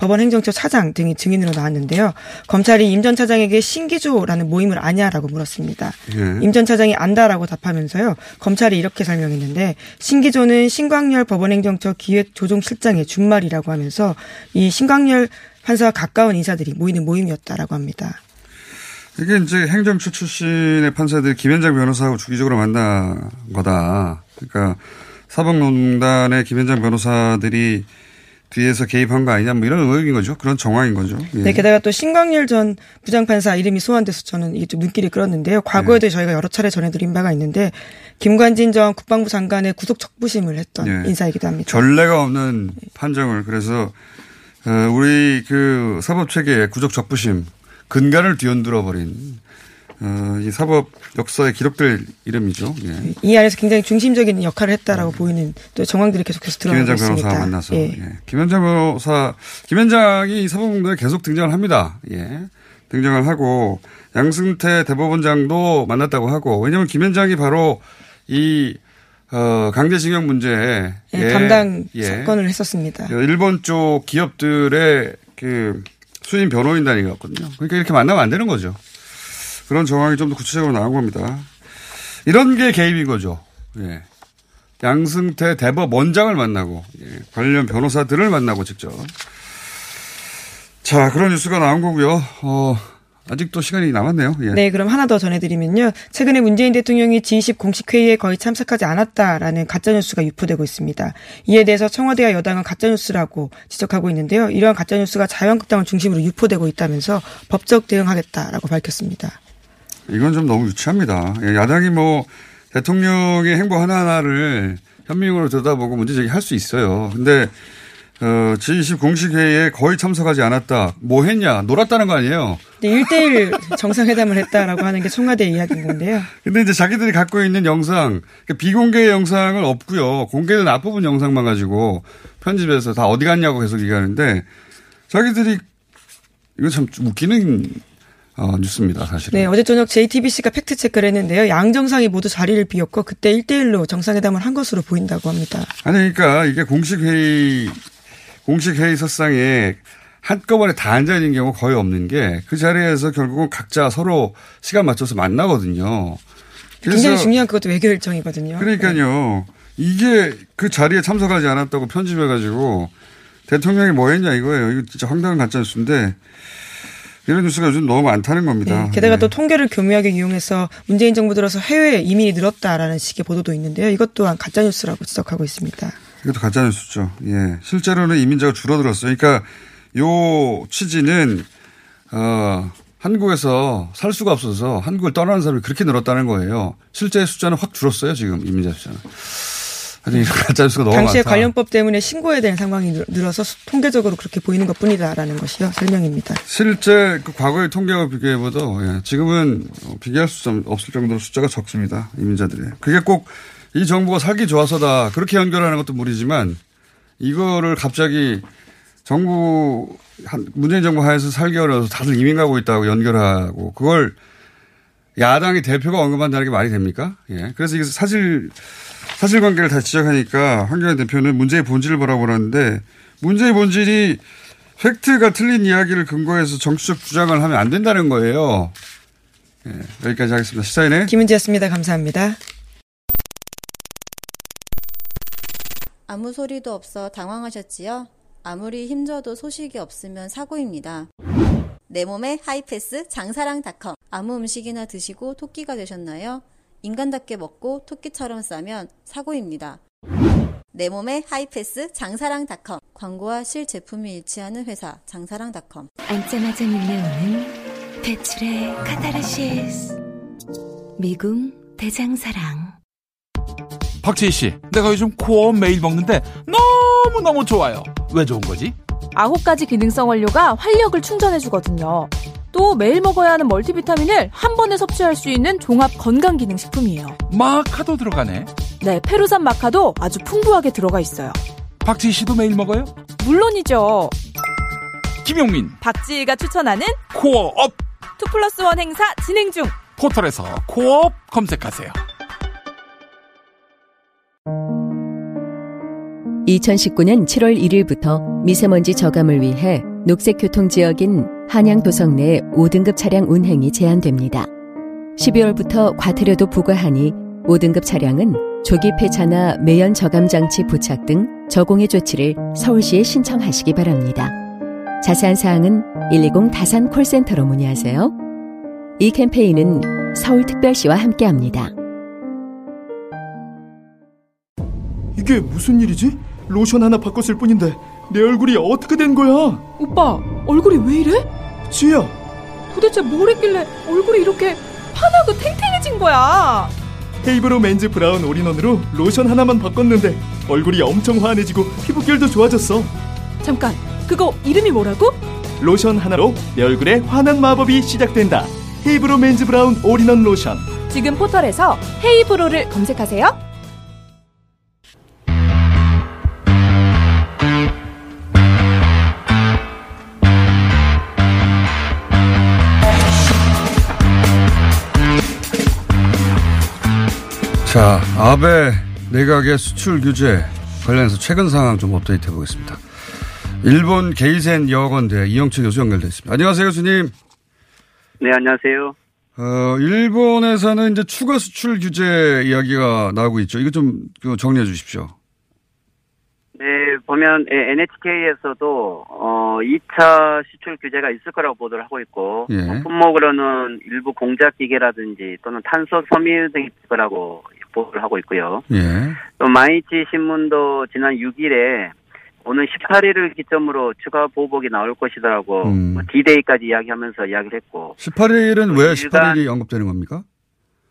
법원 행정처 차장 등이 증인으로 나왔는데요. 검찰이 임 전 차장에게 신기조라는 모임을 아냐라고 물었습니다. 예. 임전 차장이 안다라고 답하면서요. 검찰이 이렇게 설명했는데 신기조는 신광열 법원 행정처 기획조정실장의 준말이라고 하면서 이 신광열 판사와 가까운 인사들이 모이는 모임이었다라고 합니다. 이게 이제 행정처 출신의 판사들이 김현장 변호사하고 주기적으로 만난 거다. 그러니까 사법농단의 김현장 변호사들이 뒤에서 개입한 거 아니냐 뭐 이런 의혹인 거죠. 그런 정황인 거죠. 예. 네, 게다가 또 신광열 전 부장판사 이름이 소환돼서 저는 이게 좀 눈길이 끌었는데요. 과거에도 저희가 여러 차례 전해드린 바가 있는데 김관진 전 국방부 장관의 구속 척부심을 했던 예. 인사이기도 합니다. 전례가 없는 판정을 그래서 어, 우리 그 사법 체계의 구적 적부심 근간을 뒤흔들어 버린 어, 이 사법 역사에 기록될 이름이죠. 예. 이 안에서 굉장히 중심적인 역할을 했다라고 보이는 또 정황들이 계속해서 드러나고 김현장 있습니다. 변호사 만나서 예. 예. 김현장 변호사 김현장이 이 사법농단에 계속 등장을 합니다. 예. 등장을 하고 양승태 대법원장도 만났다고 하고 왜냐하면 김현장이 바로 이 어, 강제징용 문제에 예, 담당 예. 사건을 했었습니다. 그 일본 쪽 기업들의 그 수임 변호인단이었거든요. 그러니까 이렇게 만나면 안 되는 거죠. 그런 정황이 좀 더 구체적으로 나온 겁니다. 이런 게 개입인 거죠. 예. 양승태 대법 원장을 만나고 예. 관련 변호사들을 만나고 직접. 자 그런 뉴스가 나온 거고요. 어, 아직도 시간이 남았네요. 예. 네, 그럼 하나 더 전해드리면요. 최근에 문재인 대통령이 G20 공식 회의에 거의 참석하지 않았다라는 가짜 뉴스가 유포되고 있습니다. 이에 대해서 청와대와 여당은 가짜 뉴스라고 지적하고 있는데요. 이러한 가짜 뉴스가 자유한국당을 중심으로 유포되고 있다면서 법적 대응하겠다라고 밝혔습니다. 이건 좀 너무 유치합니다. 예, 야당이 뭐 대통령의 행보 하나하나를 현명으로 들여다보고 문제 제기 할 수 있어요. 근데 어, G20 공식 회의에 거의 참석하지 않았다. 뭐 했냐? 놀았다는 거 아니에요? 네, 1대1 정상회담을 했다라고 하는 게 청와대 이야기인 건데요. 근데 이제 자기들이 갖고 있는 영상, 그러니까 비공개 영상을 없고요. 공개된 앞부분 영상만 가지고 편집해서 다 어디 갔냐고 계속 얘기하는데 자기들이 이거 참 웃기는 어, 뉴스입니다, 사실은. 네, 어제 저녁 JTBC가 팩트 체크를 했는데요. 양 정상이 모두 자리를 비웠고 그때 1대1로 정상회담을 한 것으로 보인다고 합니다. 아니, 그러니까 이게 공식 회의, 공식 회의 석상에 한꺼번에 다 앉아 있는 경우 거의 없는 게 그 자리에서 결국은 각자 서로 시간 맞춰서 만나거든요. 굉장히 중요한 그것도 외교 일정이거든요. 그러니까요. 이게 그 자리에 참석하지 않았다고 편집해가지고 대통령이 뭐 했냐 이거예요. 이거 진짜 황당한 가짜뉴스인데 이런 뉴스가 요즘 너무 많다는 겁니다. 네, 게다가 네. 또 통계를 교묘하게 이용해서 문재인 정부 들어서 해외 이민이 늘었다라는 식의 보도도 있는데요. 이것 또한 가짜 뉴스라고 지적하고 있습니다. 이것도 가짜 뉴스죠. 예. 실제로는 이민자가 줄어들었어요. 그러니까 요 취지는, 어, 한국에서 살 수가 없어서 한국을 떠나는 사람이 그렇게 늘었다는 거예요. 실제 숫자는 확 줄었어요, 지금 이민자 숫자는. 아니, 이런 가짜 뉴스가 너무 당시에 많다. 관련법 때문에 신고해야 되는 상황이 늘- 늘어서 수- 통계적으로 그렇게 보이는 것 뿐이다라는 것이요. 설명입니다. 실제 그 과거의 통계와 비교해봐도 예, 지금은 어, 비교할 수 없을 정도로 숫자가 적습니다. 이민자들이. 그게 꼭 이 정부가 살기 좋아서다 그렇게 연결하는 것도 무리지만 이거를 갑자기 정부 한- 문재인 정부 하에서 살기 어려워서 다들 이민 가고 있다고 연결하고 그걸 야당의 대표가 언급한다는 게 말이 됩니까? 예. 그래서 이게 사실 사실관계를 다 지적하니까 황교안 대표는 문제의 본질을 바라보라는데 문제의 본질이 팩트가 틀린 이야기를 근거해서 정치적 주장을 하면 안 된다는 거예요. 예, 여기까지 하겠습니다. 시사인의 김은지였습니다. 감사합니다. 아무 소리도 없어 당황하셨지요? 아무리 힘줘도 소식이 없으면 사고입니다. 내 몸에 하이패스 장사랑닷컴. 아무 음식이나 드시고 토끼가 되셨나요? 인간답게 먹고 토끼처럼 싸면 사고입니다. 내 몸에 하이패스 장사랑닷컴. 광고와 실제품이 일치하는 회사 장사랑닷컴. 앉자마자 밀려오는 배출의 카타르시스 미궁 대장사랑 박재희 씨, 내가 요즘 코어 매일 먹는데 너무너무 좋아요. 왜 좋은 거지? 아홉 가지 기능성 원료가 활력을 충전해주거든요. 또 매일 먹어야 하는 멀티비타민을 한 번에 섭취할 수 있는 종합 건강기능식품이에요. 마카도 들어가네. 네, 페루산 마카도 아주 풍부하게 들어가 있어요. 박재희 씨도 매일 먹어요? 물론이죠. 김용민, 박지희가 추천하는 코어업 two plus one 행사 진행 중. 포털에서 코어업 검색하세요. 2019년 7월 1일부터 미세먼지 저감을 위해 녹색 교통 지역인 한양도성 내 5등급 차량 운행이 제한됩니다. 12월부터 과태료도 부과하니 5등급 차량은 조기 폐차나 매연 저감 장치 부착 등 저공해 조치를 서울시에 신청하시기 바랍니다. 자세한 사항은 120 다산 콜센터로 문의하세요. 이 캠페인은 서울특별시와 함께합니다. 이게 무슨 일이지? 로션 하나 바꿨을 뿐인데 내 얼굴이 어떻게 된 거야? 오빠, 얼굴이 왜 이래? 지야, 도대체 뭘 했길래 얼굴이 이렇게 환하고 탱탱해진 거야? 헤이브로 맨즈 브라운 올인원으로 로션 하나만 바꿨는데 얼굴이 엄청 환해지고 피부결도 좋아졌어. 잠깐, 그거 이름이 뭐라고? 로션 하나로 내 얼굴에 환한 마법이 시작된다. 헤이브로 맨즈 브라운 올인원 로션. 지금 포털에서 헤이브로를 검색하세요. 자, 아베 내각의 수출 규제 관련해서 최근 상황 좀 업데이트 해보겠습니다. 일본 게이센 여학원대 이영철 교수 연결돼 있습니다. 안녕하세요, 교수님. 네, 안녕하세요. 어, 일본에서는 이제 추가 수출 규제 이야기가 나오고 있죠. 이거 좀 정리해 주십시오. 네, 보면 NHK에서도 어 2차 수출 규제가 있을 거라고 보도를 하고 있고 예. 어, 품목으로는 일부 공작 기계라든지 또는 탄소 섬유 등이 있을 거라고 보도를 하고 있고요. 예. 또 마이치 신문도 지난 6일에 오는 18일을 기점으로 추가 보복이 나올 것이라고 음. 뭐 D-Day까지 이야기하면서 이야기를 했고 18일은 왜 일간- 18일이 언급되는 겁니까?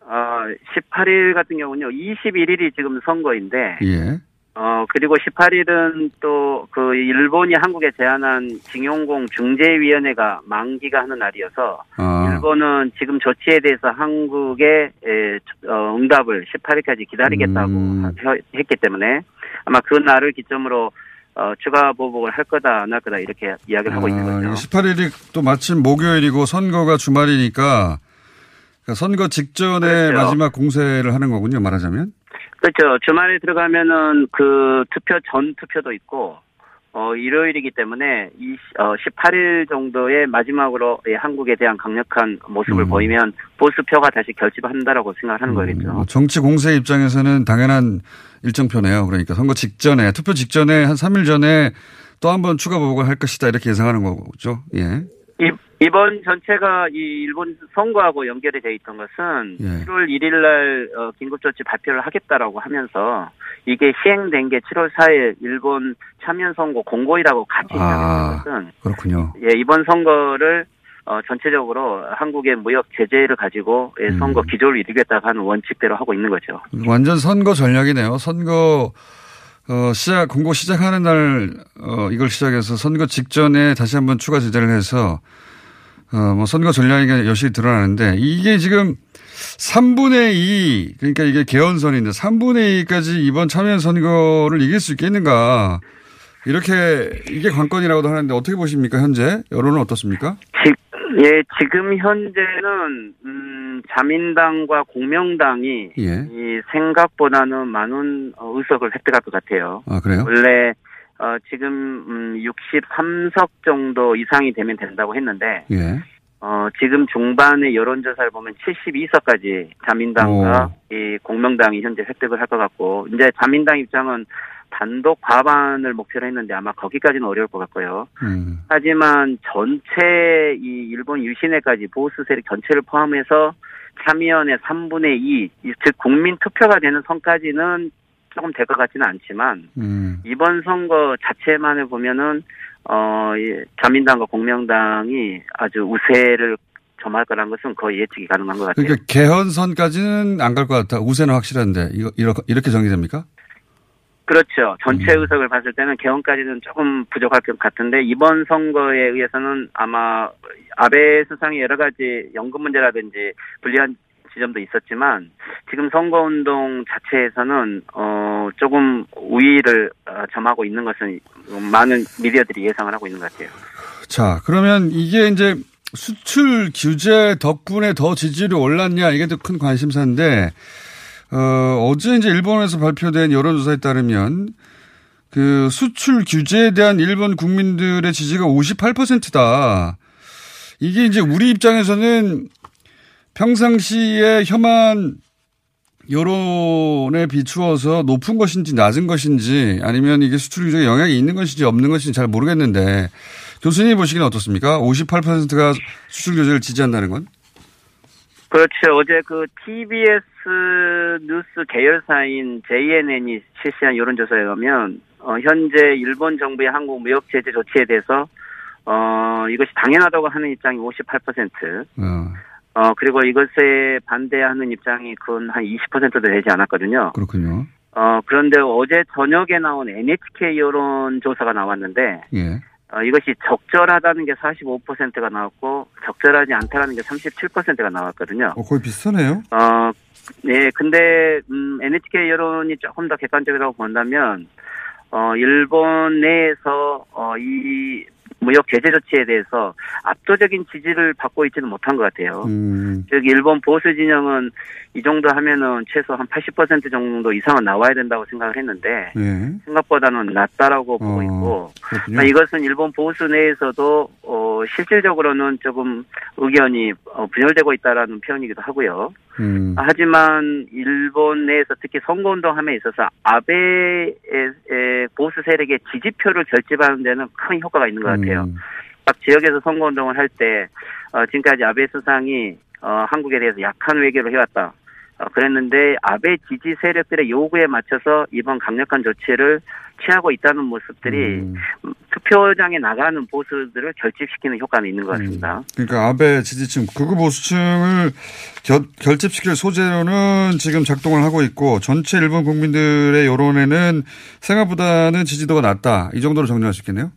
어 18일 같은 경우는요 21일이 지금 선거인데 예. 어, 그리고 18일은 또 그 일본이 한국에 제안한 징용공 중재위원회가 만기가 하는 날이어서 아. 일본은 지금 조치에 대해서 한국의 에, 어, 응답을 18일까지 기다리겠다고 음. 하- 했기 때문에 아마 그 날을 기점으로 어, 추가 보복을 할 거다 안 할 거다 이렇게 이야기를 하고 있는 거죠. 18일이 또 마침 목요일이고 선거가 주말이니까 그러니까 선거 직전에 그렇죠. 마지막 공세를 하는 거군요. 말하자면. 그렇죠. 주말에 들어가면은 그 투표 전 투표도 있고 어 일요일이기 때문에 이 어, 18일 정도의 마지막으로 예, 한국에 대한 강력한 모습을 음. 보이면 보수표가 다시 결집한다라고 생각을 하는 거겠죠. 뭐 정치 공세 입장에서는 당연한 일정표네요. 그러니까 선거 직전에 투표 직전에 한 3일 전에 또 한 번 추가 보복을 할 것이다 이렇게 예상하는 거죠. 예. 이, 이번 전체가 이 일본 선거하고 연결이 돼 있던 것은 예. 7월 1일 날 어, 긴급조치 발표를 하겠다라고 하면서 이게 시행된 게 7월 4일 일본 참여 선거 공고이라고 같이 아. 시작된 것은 그렇군요. 예, 이번 선거를 어, 전체적으로 한국의 무역 제재를 가지고 예, 음. 선거 기조를 이루겠다고 하는 원칙대로 하고 있는 거죠. 완전 선거 전략이네요. 선거 어, 시작 공고 시작하는 날 어, 이걸 시작해서 선거 직전에 다시 한번 추가 제재를 해서 어, 뭐 선거 전략이 여실히 드러나는데 이게 지금 3분의 2 그러니까 이게 개헌선인데 3분의 2까지 이번 참여 선거를 이길 수 있겠는가 이렇게 이게 관건이라고도 하는데 어떻게 보십니까 현재 여론은 어떻습니까? 지, 예, 지금 현재는 음, 자민당과 공명당이 예. 이 생각보다는 많은 어, 의석을 획득할 것 같아요. 아 그래요? 원래 어, 지금 음, 63석 정도 이상이 되면 된다고 했는데 예. 어, 지금 중반의 여론조사를 보면 72석까지 자민당과 이 공명당이 현재 획득을 할 것 같고, 이제 자민당 입장은 단독 과반을 목표로 했는데 아마 거기까지는 어려울 것 같고요. 음. 하지만 전체 이 일본 유신회까지 보수 세력 전체를 포함해서 참여연의 3분의 2, 즉 국민 투표가 되는 선까지는 조금 될 것 같지는 않지만 음. 이번 선거 자체만을 보면은 어, 이 자민당과 공명당이 아주 우세를 점할 거라는 것은 거의 예측이 가능한 것 같아요. 그러니까 개헌선까지는 안 갈 것 같다. 우세는 확실한데 이거 이렇게, 정리됩니까? 그렇죠. 전체 음. 의석을 봤을 때는 개헌까지는 조금 부족할 것 같은데 이번 선거에 의해서는 아마 아베 수상의 여러 가지 연금 문제라든지 불리한 지점도 있었지만 지금 선거운동 자체에서는 어 조금 우위를 어, 점하고 있는 것은 많은 미디어들이 예상을 하고 있는 것 같아요. 자, 그러면 이게 이제 수출 규제 덕분에 더 지지율이 올랐냐 이게 더 큰 관심사인데 어, 어제 이제 일본에서 발표된 여론조사에 따르면 그 수출 규제에 대한 일본 국민들의 지지가 58%다. 이게 이제 우리 입장에서는 평상시에 혐한 여론에 비추어서 높은 것인지 낮은 것인지 아니면 이게 수출 규제에 영향이 있는 것인지 없는 것인지 잘 모르겠는데 교수님 보시기는 어떻습니까? 58%가 수출 규제를 지지한다는 건? 그렇죠. 어제 그 TBS 뉴스 계열사인 JNN이 실시한 여론조사에 의하면 어, 현재 일본 정부의 한국 무역 제재 조치에 대해서 어, 이것이 당연하다고 하는 입장이 58%. 어, 어, 그리고 이것에 반대하는 입장이 근한 20%도 되지 않았거든요. 그렇군요. 어, 그런데 어제 저녁에 나온 NHK 여론조사가 나왔는데, 예. 어, 이것이 적절하다는 게 45%가 나왔고, 적절하지 않다라는 게 37%가 나왔거든요. 어, 거의 비슷하네요. 어, 네, 근데, 음, NHK 여론이 조금 더 객관적이라고 본다면, 어, 일본 내에서, 어, 이, 무역 제재 조치에 대해서 압도적인 지지를 받고 있지는 못한 것 같아요. 음, 즉 일본 보수 진영은 이 정도 하면은 최소 한 80% 정도 이상은 나와야 된다고 생각을 했는데 예. 생각보다는 낮다라고 보고 있고 그렇군요. 아, 이것은 일본 보수 내에서도 어, 실질적으로는 조금 의견이 어, 분열되고 있다라는 표현이기도 하고요. 음, 아, 하지만 일본 내에서 특히 선거운동함에 있어서 아베의 의 보수 세력의 지지표를 결집하는 데는 큰 효과가 있는 것 같아요. 음. 각 지역에서 선거운동을 할때 어, 지금까지 아베 수상이 어, 한국에 대해서 약한 외교를 해왔다. 어, 그랬는데 아베 지지 세력들의 요구에 맞춰서 이번 강력한 조치를 취하고 있다는 모습들이 음. 음, 투표장에 나가는 보수들을 결집시키는 효과는 있는 것 같습니다. 그러니까 아베 지지층, 극우 보수층을 결, 결집시킬 소재로는 지금 작동을 하고 있고 전체 일본 국민들의 여론에는 생각보다는 지지도가 낮다. 이 정도로 정리할 수 있겠네요.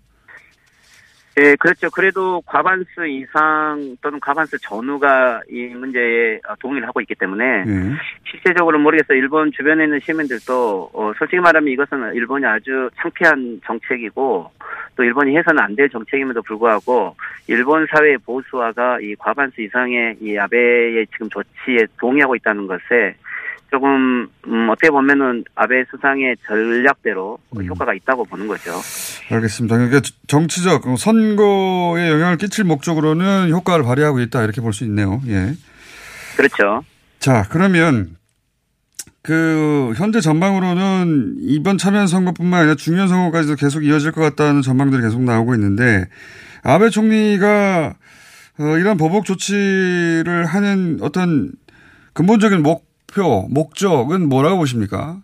예, 그렇죠. 그래도 과반수 이상 또는 과반수 전후가 이 문제에 어, 동의를 하고 있기 때문에 예. 실제적으로 모르겠어요. 일본 주변에 있는 시민들도 어, 솔직히 말하면 이것은 일본이 아주 창피한 정책이고 또 일본이 해서는 안 될 정책임에도 불구하고 일본 사회의 보수화가 이 과반수 이상의 이 아베의 지금 조치에 동의하고 있다는 것에 조금 음, 어떻게 보면은 아베 수상의 전략대로 효과가 있다고 보는 거죠. 알겠습니다. 그러니까 정치적 어, 선거에 영향을 끼칠 목적으로는 효과를 발휘하고 있다. 이렇게 볼 수 있네요. 예. 그렇죠. 자, 그러면 그 현재 전망으로는 이번 참여 선거뿐만 아니라 중요한 선거까지도 계속 이어질 것 같다는 전망들이 계속 나오고 있는데 아베 총리가 어, 이런 보복 조치를 하는 어떤 근본적인 목 표, 목적은 뭐라고 보십니까?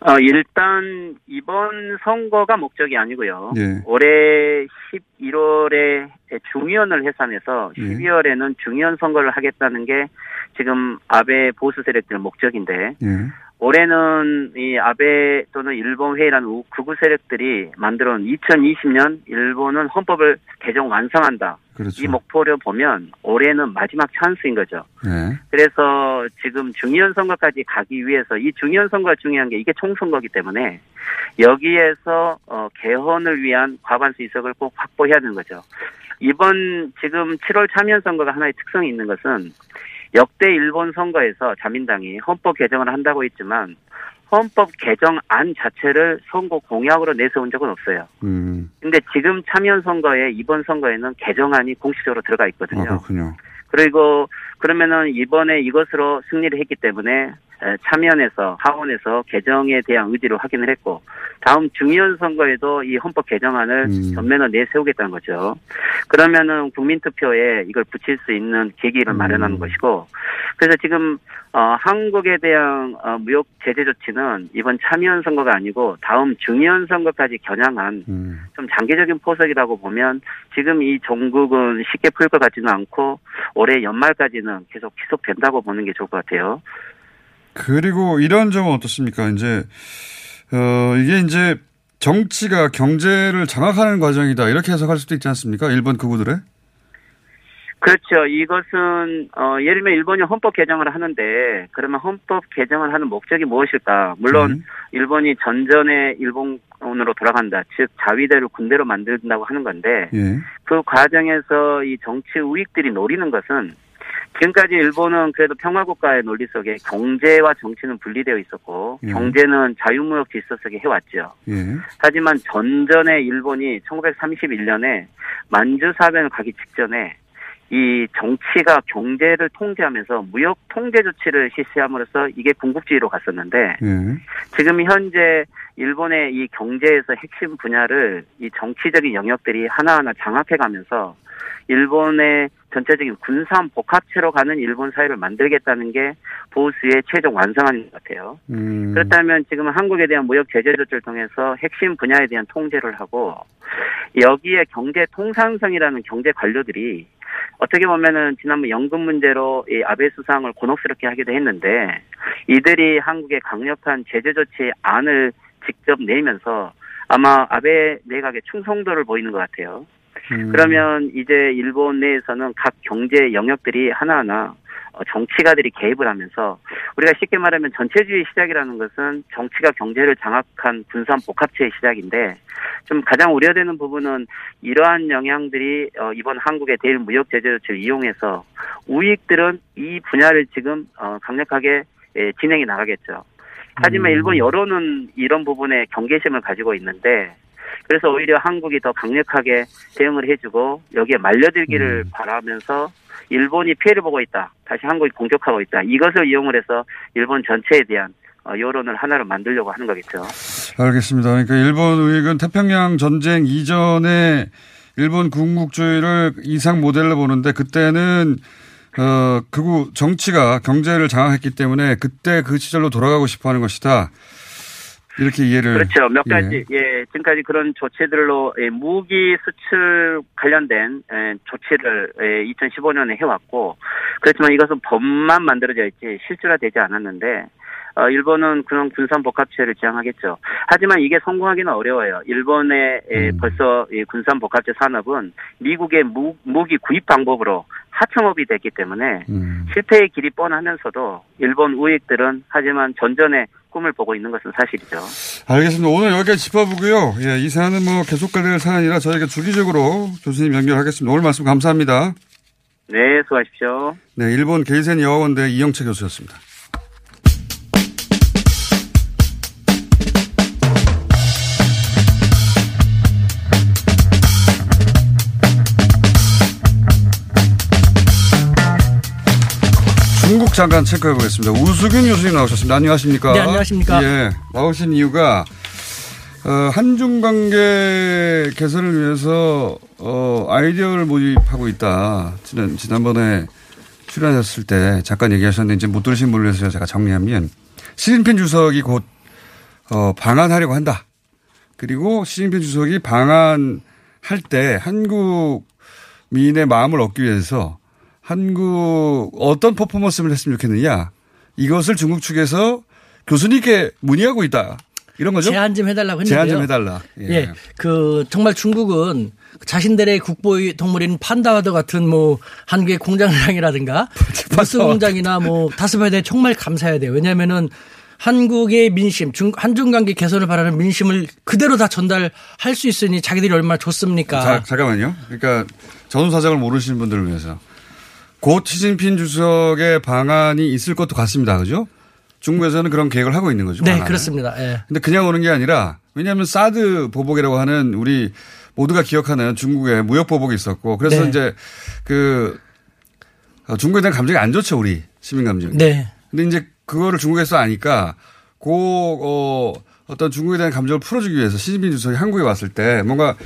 어, 일단 이번 선거가 목적이 아니고요. 예. 올해 11월에 중의원을 해산해서 예. 12월에는 중의원 선거를 하겠다는 게 지금 아베 보수 세력들의 목적인데 예. 올해는 이 아베 또는 일본 회의라는 우- 극우 세력들이 만들어온 2020년 일본은 헌법을 개정 완성한다. 그렇죠. 이 목표를 보면 올해는 마지막 찬스인 거죠. 네. 그래서 지금 중의원 선거까지 가기 위해서 이 중의원 선거가 중요한 게 이게 총선거기 때문에 여기에서 어, 개헌을 위한 과반수 의석을 꼭 확보해야 되는 거죠. 이번 지금 7월 참여 선거가 하나의 특성이 있는 것은 역대 일본 선거에서 자민당이 헌법 개정을 한다고 했지만 헌법 개정안 자체를 선거 공약으로 내세운 적은 없어요. 음. 근데 지금 참여 선거에 이번 선거에는 개정안이 공식적으로 들어가 있거든요. 아, 그렇군요. 그리고 그러면은 이번에 이것으로 승리를 했기 때문에 에, 참여원에서 하원에서 개정에 대한 의지를 확인을 했고 다음 중의원 선거에도 이 헌법 개정안을 음. 전면으로 내세우겠다는 거죠. 그러면은 국민투표에 이걸 붙일 수 있는 계기를 음. 마련하는 것이고 그래서 지금 어, 한국에 대한 어, 무역 제재 조치는 이번 참여원 선거가 아니고 다음 중의원 선거까지 겨냥한 음. 좀 장기적인 포석이라고 보면 지금 이 종국은 쉽게 풀 것 같지는 않고 올해 연말까지는 계속 지속된다고 보는 게 좋을 것 같아요. 그리고 이런 점은 어떻습니까? 이제, 어, 이게 이제 정치가 경제를 장악하는 과정이다. 이렇게 해석할 수도 있지 않습니까? 일본 극우들의? 그렇죠. 이것은 어, 예를 들면 일본이 헌법 개정을 하는데 그러면 헌법 개정을 하는 목적이 무엇일까? 물론 음. 일본이 전전에 일본으로 돌아간다. 즉 자위대를 군대로 만든다고 하는 건데 예. 그 과정에서 이 정치 우익들이 노리는 것은 지금까지 일본은 그래도 평화국가의 논리 속에 경제와 정치는 분리되어 있었고 예. 경제는 자유무역 질서 속에 해왔죠. 예. 하지만 전전에 일본이 1931년에 만주 사변을 가기 직전에 이 정치가 경제를 통제하면서 무역 통제 조치를 실시함으로써 이게 군국주의로 갔었는데 예. 지금 현재 일본의 이 경제에서 핵심 분야를 이 정치적인 영역들이 하나하나 장악해가면서 일본의 전체적인 군산 복합체로 가는 일본 사회를 만들겠다는 게 보수의 최종 완성안인 것 같아요. 음. 그렇다면 지금 한국에 대한 무역 제재 조치를 통해서 핵심 분야에 대한 통제를 하고 여기에 경제 통상성이라는 경제 관료들이 어떻게 보면은 지난번 연금 문제로 이 아베 수상을 곤혹스럽게 하기도 했는데 이들이 한국의 강력한 제재 조치 안을 직접 내면서 아마 아베 내각의 충성도를 보이는 것 같아요. 음. 그러면 이제 일본 내에서는 각 경제 영역들이 하나하나 어, 정치가들이 개입을 하면서 우리가 쉽게 말하면 전체주의 시작이라는 것은 정치가 경제를 장악한 분산 복합체의 시작인데 좀 가장 우려되는 부분은 이러한 영향들이 어, 이번 한국의 대일 무역 제재 조치를 이용해서 우익들은 이 분야를 지금 어, 강력하게 예, 진행해 나가겠죠. 하지만 음. 일본 여론은 이런 부분에 경계심을 가지고 있는데 그래서 오히려 한국이 더 강력하게 대응을 해주고 여기에 말려들기를 바라면서 일본이 피해를 보고 있다. 다시 한국이 공격하고 있다. 이것을 이용을 해서 일본 전체에 대한 어, 여론을 하나로 만들려고 하는 거겠죠. 알겠습니다. 그러니까 일본 우익은 태평양 전쟁 이전에 일본 군국주의를 이상 모델로 보는데 그때는 어 극우 정치가 경제를 장악했기 때문에 그때 그 시절로 돌아가고 싶어 하는 것이다. 이렇게 이해를 그렇죠. 몇 예. 가지, 예, 지금까지 그런 조치들로 예, 무기 수출 관련된 예, 조치를 예, 2015년에 해왔고, 그렇지만 이것은 법만 만들어져 있지 실질화되지 않았는데, 어, 일본은 그런 군산 복합체를 지향하겠죠. 하지만 이게 성공하기는 어려워요. 일본의 예, 벌써 이 군산 복합체 산업은 미국의 무, 무기 구입 방법으로 하청업이 됐기 때문에 실패의 길이 뻔하면서도 일본 우익들은 하지만 전전에 꿈을 보고 있는 것은 사실이죠. 알겠습니다. 오늘 여기까지 짚어보고요. 예, 이 사안은 뭐 계속 가될 사안이라 저희가 주기적으로 교수님 연결하겠습니다. 오늘 말씀 감사합니다. 네, 수고하십시오. 네, 일본 게이센 여학원대 이영채 교수였습니다. 잠깐 체크해 보겠습니다. 우수균 교수님 나오셨습니다. 안녕하십니까? 네, 안녕하십니까? 예, 나오신 이유가 어, 한중 관계 개선을 위해서 어, 아이디어를 모집하고 있다. 지난 지난번에 출연하셨을 때 잠깐 얘기하셨는데 이제 못 들으신 분을 위해서 제가 정리하면 시진핑 주석이 곧 어, 방한하려고 한다. 그리고 시진핑 주석이 방한할 때 한국민의 마음을 얻기 위해서 한국 어떤 퍼포먼스를 했으면 좋겠느냐. 이것을 중국 측에서 교수님께 문의하고 있다. 이런 거죠? 제안 좀 해달라고 했는데요. 제안 좀 해달라. 예. 예. 그 정말 중국은 자신들의 국보 동물인 판다와도 같은 뭐 한국의 공장장이라든가 버스 공장이나 뭐 다스바에 대해 정말 감사해야 돼요. 왜냐하면은 한국의 민심, 중, 한중 관계 개선을 바라는 민심을 그대로 다 전달할 수 있으니 자기들이 얼마나 좋습니까? 자, 잠깐만요. 그러니까 전후 사정을 모르시는 분들을 위해서 곧 시진핑 주석의 방안이 있을 것도 같습니다. 그죠? 중국에서는 그런 계획을 하고 있는 거죠. 네, 방안을. 그렇습니다. 예. 근데 그냥 오는 게 아니라 왜냐하면 사드 보복이라고 하는 우리 모두가 기억하는 중국의 무역 보복이 있었고 그래서 네. 이제 그 어, 중국에 대한 감정이 안 좋죠 우리 시민 감정이. 네. 근데 이제 그거를 중국에서 아니까 고 어, 어떤 중국에 대한 감정을 풀어주기 위해서 시진핑 주석이 한국에 왔을 때 뭔가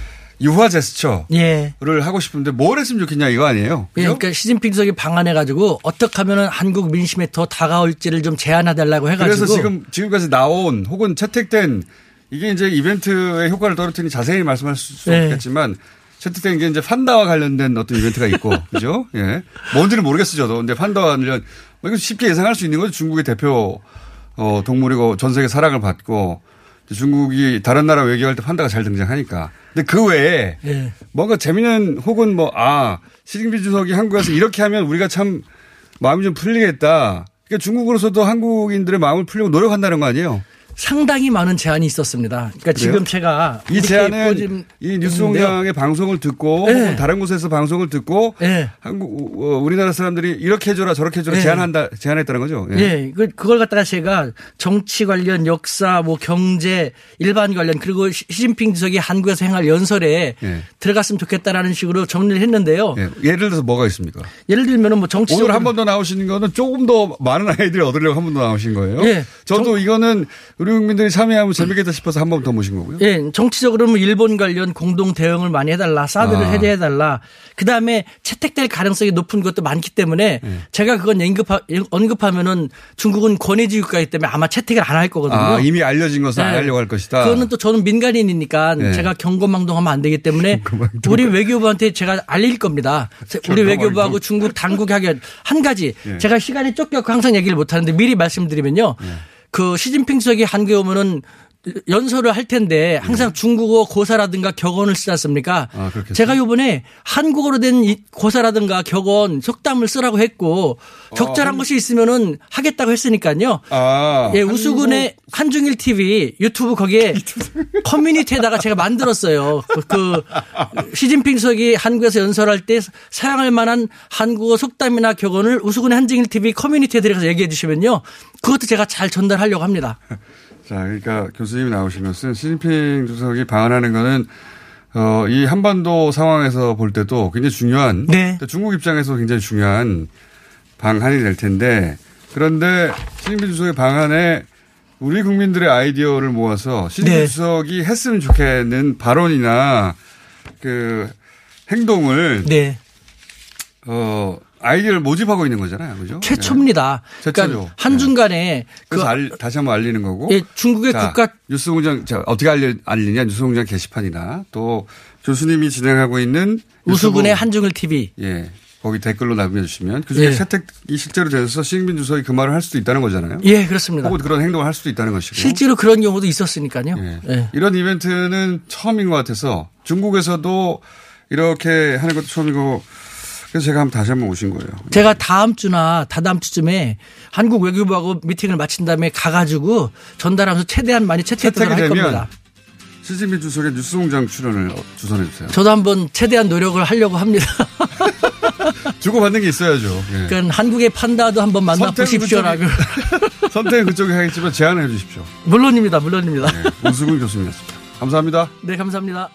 유화 제스처를 예. 하고 싶은데 뭘 했으면 좋겠냐 이거 아니에요. 예, 그러니까 시진핑 주석이 방한해가지고 어떻게 하면은 한국 민심에 더 다가올지를 좀 제안해 달라고 해 가지고. 그래서 지금 지금까지 나온 혹은 채택된 이게 이제 이벤트의 효과를 떨어뜨리니 자세히 말씀할 수 네. 없겠지만 채택된 게 이제 판다와 관련된 어떤 이벤트가 있고 그죠? 예. 뭔지는 모르겠어요 저도. 근데 판다와 관련 뭐 이거 쉽게 예상할 수 있는 거죠. 중국의 대표 어 동물이고 전 세계 사랑을 받고 중국이 다른 나라 외교할 때 판다가 잘 등장하니까. 근데 그 외에 예. 뭔가 재미있는 혹은 뭐, 아, 시진핑 주석이 한국에서 이렇게 하면 우리가 참 마음이 좀 풀리겠다. 그러니까 중국으로서도 한국인들의 마음을 풀려고 노력한다는 거 아니에요? 상당히 많은 제안이 있었습니다. 그러니까 그래요? 지금 제가 이 제안은 이 뉴스 공장의 방송을 듣고 네. 다른 곳에서 방송을 듣고 네. 한국 어, 우리나라 사람들이 이렇게 해줘라 저렇게 해줘라 네. 제안한다 제안했다는 거죠. 예, 그, 그걸 갖다가 제가 정치 관련, 역사, 뭐 경제, 일반 관련, 그리고 시- 시진핑 주석이 한국에서 행할 연설에 예. 들어갔으면 좋겠다라는 식으로 정리를 했는데요. 예. 예를 들어서 뭐가 있습니까? 예를 들면은 뭐 정치적으로. 오늘 한 번 더 나오시는 거는 조금 더 많은 아이들이 얻으려고 한 번 더 나오신 거예요. 예. 저도 이거는 우리 국민들이 참여하면 재밌겠다 싶어서 한 번 더 모신 거고요. 예, 정치적으로 뭐 일본 관련 공동 대응을 많이 해달라, 사드를 아. 해제해달라. 그 다음에 채택될 가능성이 높은 것도 많기 때문에 예. 제가 그건 언급하, 언급하면은 중국은 권위주의 국가이기 때문에 아마 채택을 안 할 거거든요. 아, 이미 알려진 것을 안 네. 하려고 할 것이다. 그거는 또 저는 민간인이니까 네. 제가 경고망동하면 안 되기 때문에 우리 외교부한테 제가 알릴 겁니다. 우리 외교부하고 중국 당국이 하게 한 가지 네. 제가 시간이 쫓겨서 항상 얘기를 못 하는데 미리 말씀드리면요. 그 시진핑 주석이 한국에 오면은 연설을 할 텐데 항상 중국어 고사라든가 격언을 쓰지 않습니까? 아. 제가 요번에 한국어로 된이 고사라든가 격언, 속담을 쓰라고 했고 적절한 것이 있으면은 하겠다고 했으니까요. 아, 예, 우수군의 한중일 TV 유튜브 거기에 커뮤니티에다가 제가 만들었어요. 그, 그 시진핑 주석이 한국에서 연설할 때 사용할 만한 한국어 속담이나 격언을 우수군의 한중일 TV 커뮤니티에 들어가서 얘기해 주시면요. 그것도 제가 잘 전달하려고 합니다. 자, 그러니까 교수님이 나오시면서 시진핑 주석이 방한하는 거는 어, 이 한반도 상황에서 볼 때도 굉장히 중요한 네. 또 중국 입장에서 굉장히 중요한 방한이 될 텐데 그런데 시진핑 주석의 방안에 우리 국민들의 아이디어를 모아서 시진핑 네. 주석이 했으면 좋겠는 발언이나 그 행동을 네. 어, 아이디어를 모집하고 있는 거잖아요. 그죠? 최초입니다. 네. 그러니까 최초죠. 한중간에 그래서 그 알- 다시 한번 알리는 거고. 예, 중국의 자, 국가 뉴스 공장 자, 어떻게 알리, 알리냐 뉴스 공장 게시판이나 또 교수님이 진행하고 있는 우수군의 한중일 TV. 예 거기 댓글로 남겨 주시면 그중에 예. 채택이 실제로 돼서 시진핑 주석이 그 말을 할 수도 있다는 거잖아요. 예, 그렇습니다. 혹은 그런 행동을 할 수도 있다는 것이고. 실제로 그런 경우도 있었으니까요. 예. 이런 이벤트는 처음인 것 같아서 중국에서도 이렇게 하는 것도 처음이고 그래서 제가 한번 다시 한번 오신 거예요. 제가 다음 주나 다다음 주쯤에 한국 외교부하고 미팅을 마친 다음에 가가지고 전달하면서 최대한 많이 채택을 할 겁니다. 시진핑 주석의 뉴스공장 출연을 어, 주선해 주세요. 저도 한번 최대한 노력을 하려고 합니다. 주고받는 게 있어야죠. 예. 그러니까 한국의 판다도 한번 만나 선택은 보십시오라고. 선택은 그쪽이 하겠지만 제안해 주십시오. 물론입니다. 물론입니다. 우수근 교수님이었습니다. 감사합니다. 네, 감사합니다.